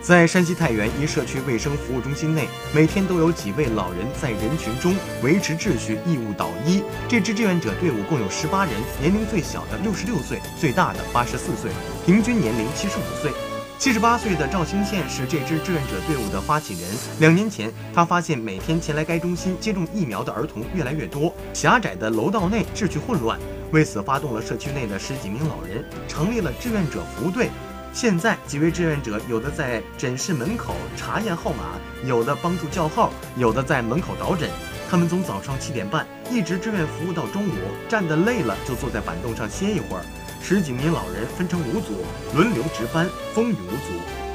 在山西太原一社区卫生服务中心内，每天都有几位老人在人群中维持秩序、义务导医。这支志愿者队伍共有十八人，年龄最小的六十六岁，最大的八十四岁，平均年龄七十五岁。七十八岁的赵兴宪是这支志愿者队伍的发起人。两年前，他发现每天前来该中心接种疫苗的儿童越来越多，狭窄的楼道内秩序混乱，为此发动了社区内的十几名老人，成立了志愿者服务队。现在几位志愿者有的在诊室门口查验号码，有的帮助叫号，有的在门口导诊。他们从早上七点半一直志愿服务到中午，站得累了就坐在板凳上歇一会儿。十几名老人分成五组，轮流值班，风雨无阻。